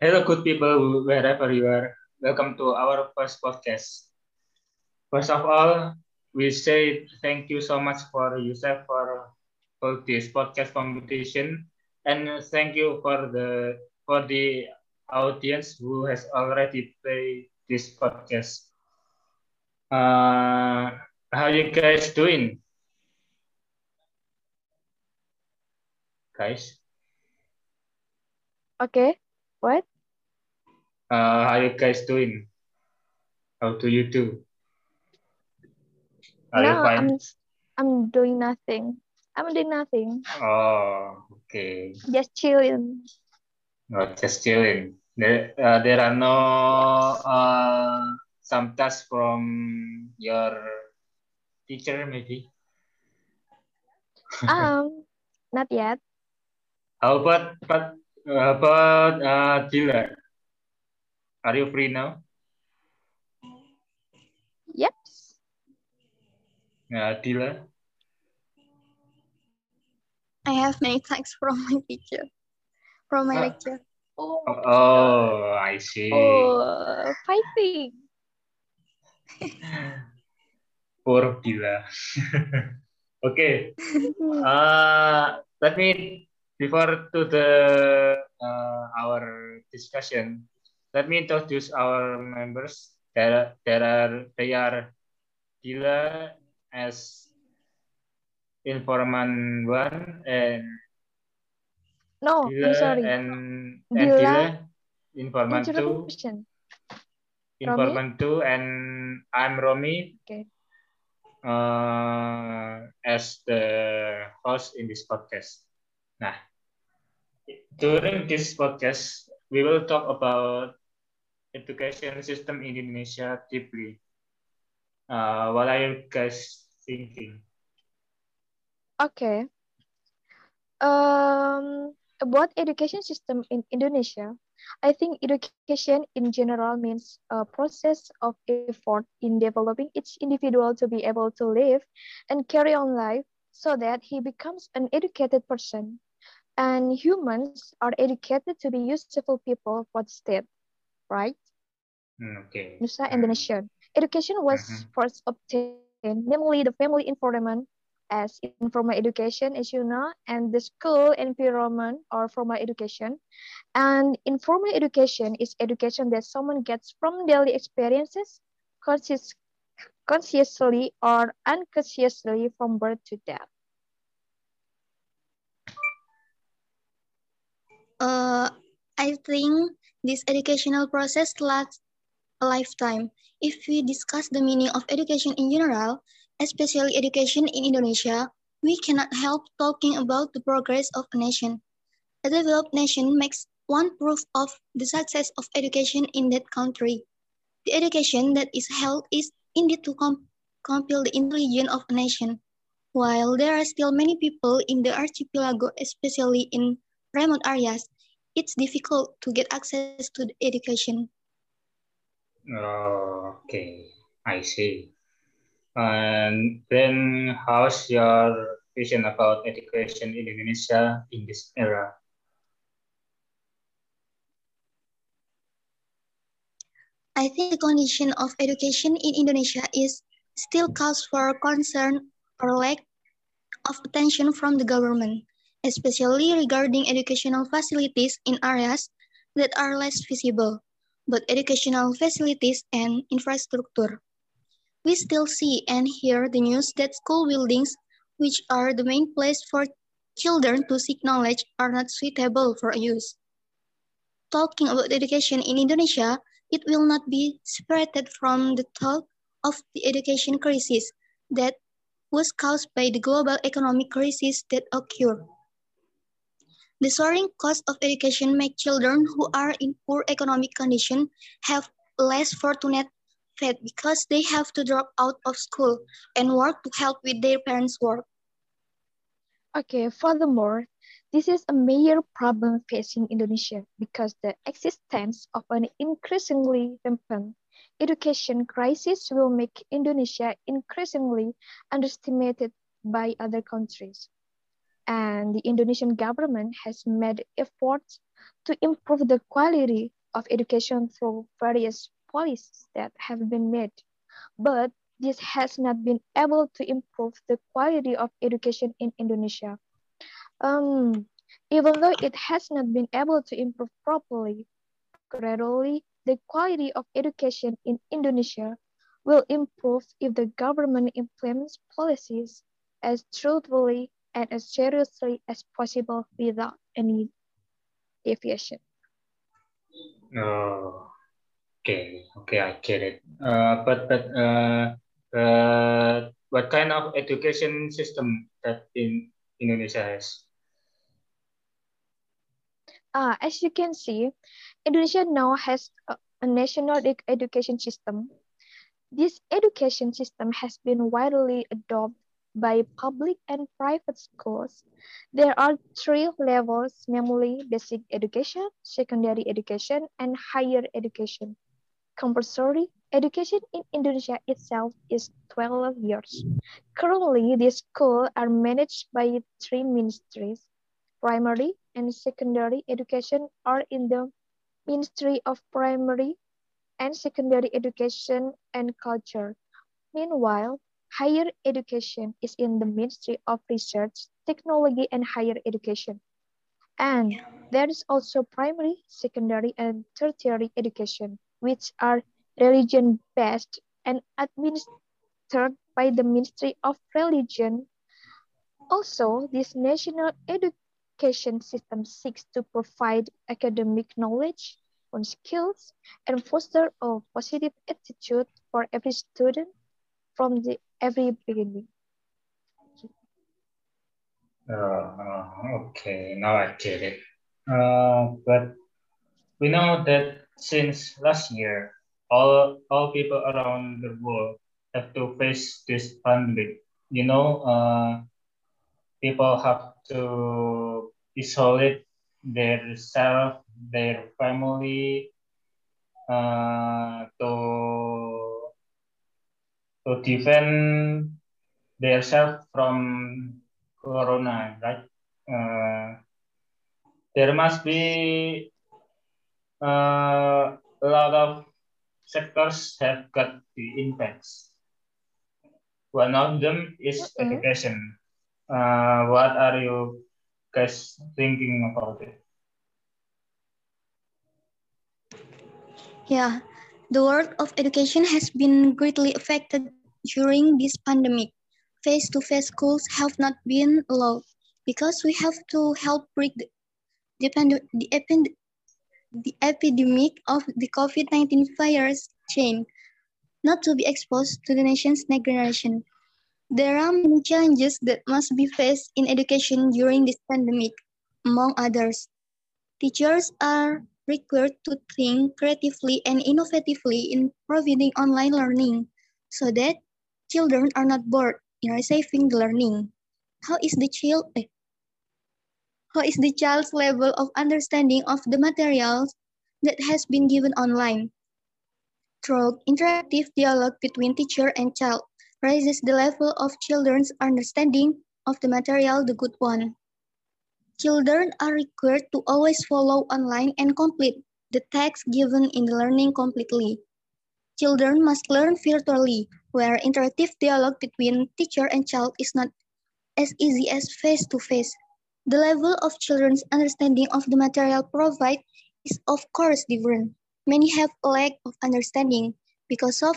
Hello, good people, wherever you are. Welcome to our first podcast. First of all, we say thank you so much for Yusuf for, for this podcast competition, and thank you for the for the audience who has already played this podcast. Uh, how you guys doing? Guys? Okay, what? Uh, how you guys doing? How do you do? Are no, I'm I'm doing nothing. I'm doing nothing. Oh, okay. Just chilling. Oh, just chilling. There, uh, there are no uh, some tasks from your teacher, maybe. um, not yet. How about but uh, about uh, Dila? Are you free now? Yep. Uh, Dila? I have many thanks from my teacher, from my uh, lecture. Oh, oh, I see. Oh, fighting. Poor Dila. okay. Uh, let me, before to the uh, our discussion, let me introduce our members. There, there are they are Dila as informant one and no, Dila I'm sorry. And, and Dila, informant two. Informant two and I'm Romi. Okay. Uh, as the host in this podcast. Nah, during this podcast, we will talk about education system in Indonesia deeply. Uh, what are you guys thinking? Okay. Um, about education system in Indonesia, I think education in general means a process of effort in developing each individual to be able to live and carry on life so that he becomes an educated person. And humans are educated to be useful people for the state, right? Mm, okay. Nusa and the mm. nation. Education was mm -hmm. first obtained, namely the family environment as informal education, as you know, and the school environment or formal education. And informal education is education that someone gets from daily experiences, conscious, consciously or unconsciously from birth to death. Uh, I think this educational process lasts a lifetime. If we discuss the meaning of education in general, especially education in Indonesia, we cannot help talking about the progress of a nation. A developed nation makes one proof of the success of education in that country. The education that is held is indeed to com compel the intelligence of a nation. While there are still many people in the archipelago, especially in remote areas, it's difficult to get access to the education. Oh, okay, I see. And then how's your vision about education in Indonesia in this era? I think the condition of education in Indonesia is still cause for concern or lack of attention from the government especially regarding educational facilities in areas that are less visible, but educational facilities and infrastructure. We still see and hear the news that school buildings, which are the main place for children to seek knowledge, are not suitable for use. Talking about education in Indonesia, it will not be separated from the talk of the education crisis that was caused by the global economic crisis that occurred. The soaring cost of education make children who are in poor economic condition have less fortunate fate because they have to drop out of school and work to help with their parents' work. Okay, furthermore, this is a major problem facing Indonesia because the existence of an increasingly rampant education crisis will make Indonesia increasingly underestimated by other countries and the Indonesian government has made efforts to improve the quality of education through various policies that have been made. But this has not been able to improve the quality of education in Indonesia. Um, even though it has not been able to improve properly, gradually, the quality of education in Indonesia will improve if the government implements policies as truthfully and as seriously as possible without any deviation. Oh, okay, okay, I get it. Uh, but but uh, uh, what kind of education system that in Indonesia has? Uh, as you can see, Indonesia now has a, a national education system. This education system has been widely adopted by public and private schools. There are three levels, namely basic education, secondary education, and higher education. Compulsory education in Indonesia itself is 12 years. Currently, these schools are managed by three ministries. Primary and secondary education are in the Ministry of Primary and Secondary Education and Culture. Meanwhile, Higher education is in the Ministry of Research, Technology and Higher Education. And there is also primary, secondary, and tertiary education, which are religion-based and administered by the Ministry of Religion. Also, this national education system seeks to provide academic knowledge on skills and foster a positive attitude for every student from the every beginning. Uh, okay, now I get it. Uh, but we know that since last year, all all people around the world have to face this pandemic. You know, uh, people have to isolate their self, their family, uh, to to defend themselves from corona, right? Uh, there must be uh, a lot of sectors have got the impacts. One of them is -hmm. education. Uh, what are you guys thinking about it? Yeah, the world of education has been greatly affected during this pandemic. Face-to-face -face schools have not been allowed because we have to help break the, the, the, the epidemic of the COVID-19 virus chain, not to be exposed to the nation's next generation. There are many challenges that must be faced in education during this pandemic, among others. Teachers are required to think creatively and innovatively in providing online learning so that children are not bored in receiving the learning. How is the child eh, how is the child's level of understanding of the materials that has been given online? Through interactive dialogue between teacher and child raises the level of children's understanding of the material the good one. Children are required to always follow online and complete the text given in the learning completely. Children must learn virtually, where interactive dialogue between teacher and child is not as easy as face-to-face. -face. The level of children's understanding of the material provided is of course different. Many have a lack of understanding because of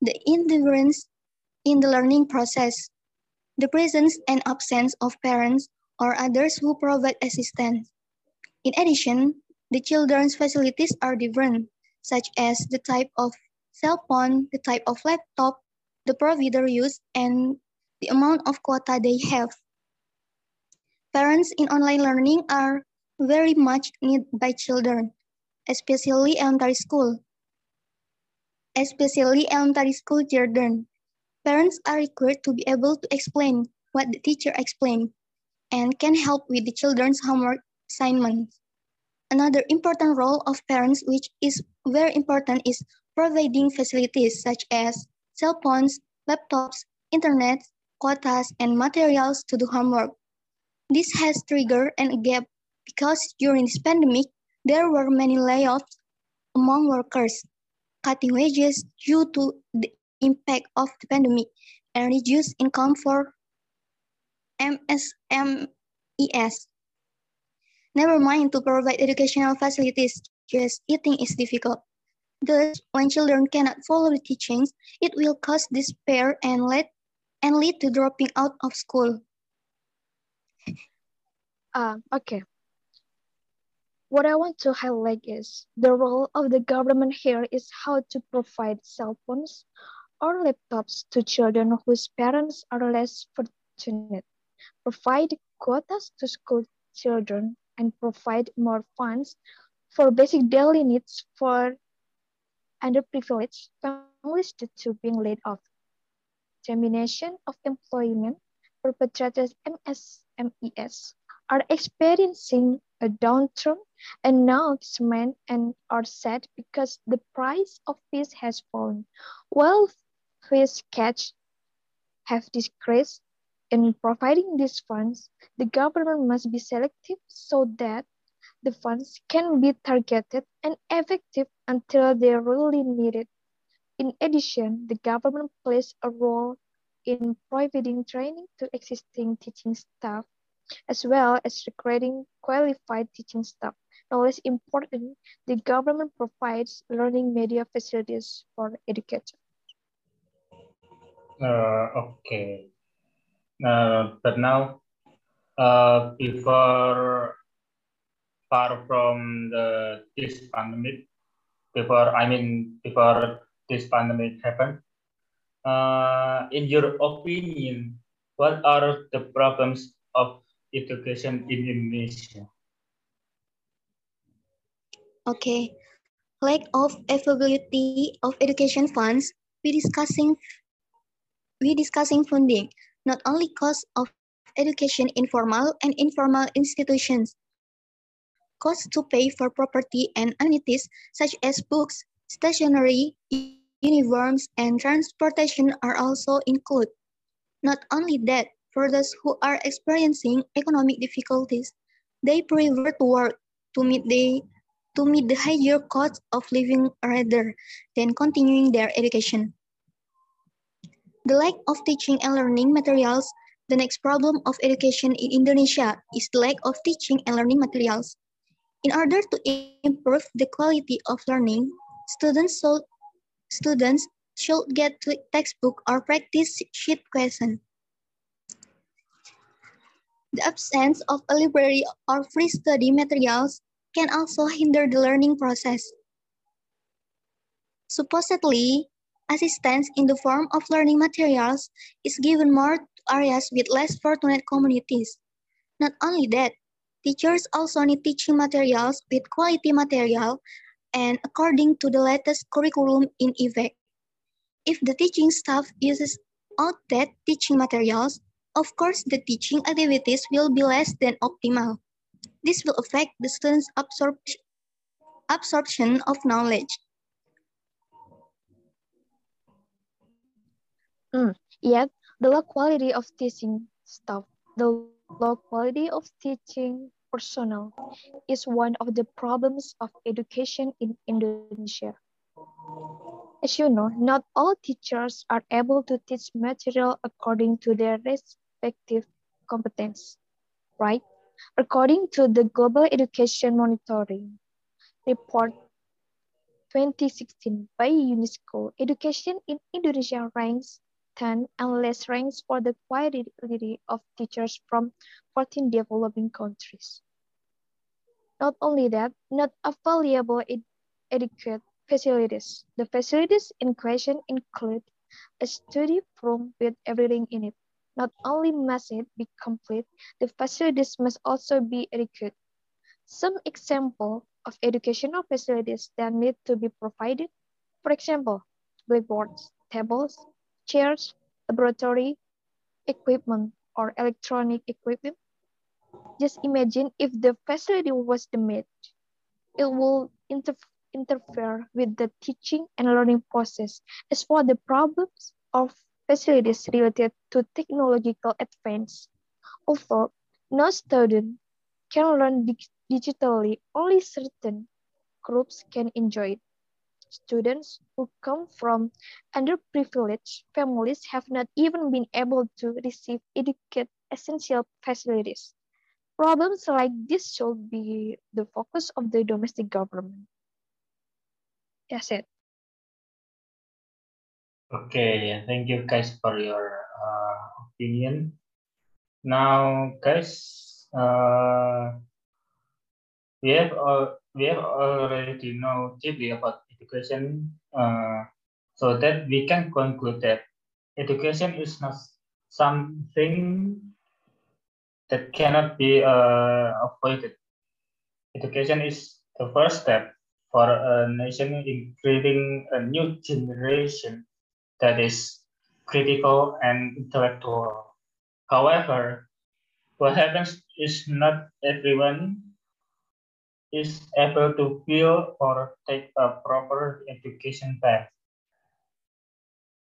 the indifference in the learning process, the presence and absence of parents or others who provide assistance. In addition, the children's facilities are different, such as the type of cell phone, the type of laptop the provider use, and the amount of quota they have. Parents in online learning are very much needed by children, especially elementary school. Especially elementary school children. Parents are required to be able to explain what the teacher explained and can help with the children's homework assignments. Another important role of parents, which is very important, is providing facilities such as cell phones, laptops, internet, quotas, and materials to do homework. This has triggered a gap because during this pandemic, There were many layoffs among workers, cutting wages due to the impact of the pandemic and reduced income for MSMES. Never mind to provide educational facilities, just eating is difficult. Thus, when children cannot follow the teachings, it will cause despair and lead, and lead to dropping out of school. Uh, okay. What I want to highlight is the role of the government here is how to provide cell phones or laptops to children whose parents are less fortunate, provide quotas to school children, and provide more funds for basic daily needs for underprivileged families to being laid off. Termination of employment perpetrators MSMES are experiencing a downturn and now and are sad because the price of fish has fallen. While fish catch have decreased, in providing these funds, the government must be selective so that the funds can be targeted and effective until they really need it. In addition, the government plays a role in providing training to existing teaching staff, as well as recruiting qualified teaching staff. No less important, the government provides learning media facilities for educators. Uh, okay. Uh, but now, uh, before far from the this pandemic, before I mean before this pandemic happened, uh, in your opinion, what are the problems of education in Indonesia? Okay, lack of availability of education funds. We discussing we discussing funding, not only cost of education in formal and informal institutions, costs to pay for property and amenities such as books, stationery, uniforms, and transportation are also included. Not only that, for those who are experiencing economic difficulties, they prefer to work to meet the to meet the higher cost of living rather than continuing their education. The lack of teaching and learning materials, the next problem of education in Indonesia is the lack of teaching and learning materials. In order to improve the quality of learning, students should students should get textbook or practice sheet question. The absence of a library or free study materials can also hinder the learning process. Supposedly, assistance in the form of learning materials is given more to areas with less fortunate communities. Not only that, teachers also need teaching materials with quality material and according to the latest curriculum in effect. If the teaching staff uses outdated teaching materials, of course the teaching activities will be less than optimal. This will affect the students' absorb absorption of knowledge. Mm. Yet, the low quality of teaching staff, the low quality of teaching personnel is one of the problems of education in Indonesia. As you know, not all teachers are able to teach material according to their respective competence, right? According to the Global Education Monitoring Report 2016 by UNESCO, education in Indonesia ranks 10 and less ranks for the quality of teachers from 14 developing countries. Not only that, not available ed adequate facilities. The facilities in question include a study room with everything in it. Not only must it be complete, the facilities must also be adequate. Some example of educational facilities that need to be provided, for example, blackboards, tables, chairs, laboratory equipment, or electronic equipment. Just imagine if the facility was damaged. It will inter interfere with the teaching and learning process. As for the problems of facilities related to technological advance, although no student can learn dig digitally. Only certain groups can enjoy it. Students who come from underprivileged families have not even been able to receive educate essential facilities. Problems like this should be the focus of the domestic government. That's it. Okay, thank you guys for your uh, opinion. Now, guys, uh, we have uh, we have already know deeply about education, uh, so that we can conclude that education is not something that cannot be uh, avoided. Education is the first step for a nation in creating a new generation that is critical and intellectual. However, what happens is not everyone is able to feel or take a proper education path.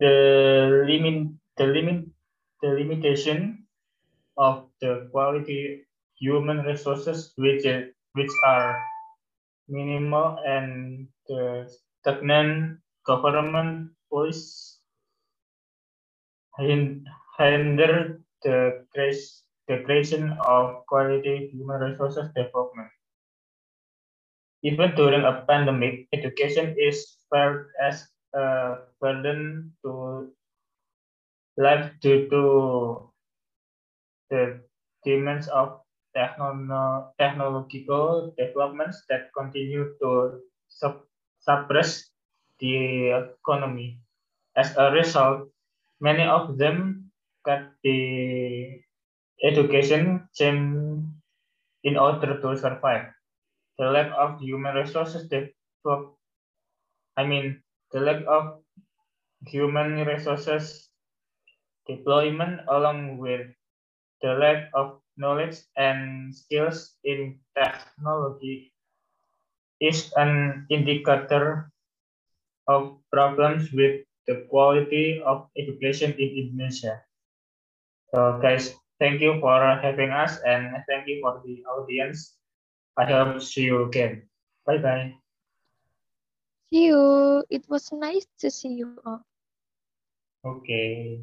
The limit, the limit, the limitation of the quality human resources which which are minimal and the stagnant government policy hinder the, the creation of quality human resources development. Even during a pandemic, education is felt as a burden to life due to the demands of technolo technological developments that continue to suppress the economy. As a result, many of them cut the education chain in order to survive. The lack of human resources develop, I mean, the lack of human resources deployment along with the lack of knowledge and skills in technology is an indicator of problems with the quality of education in Indonesia. So guys, thank you for having us and thank you for the audience. I hope see you again. Bye bye. See you. It was nice to see you all. Okay.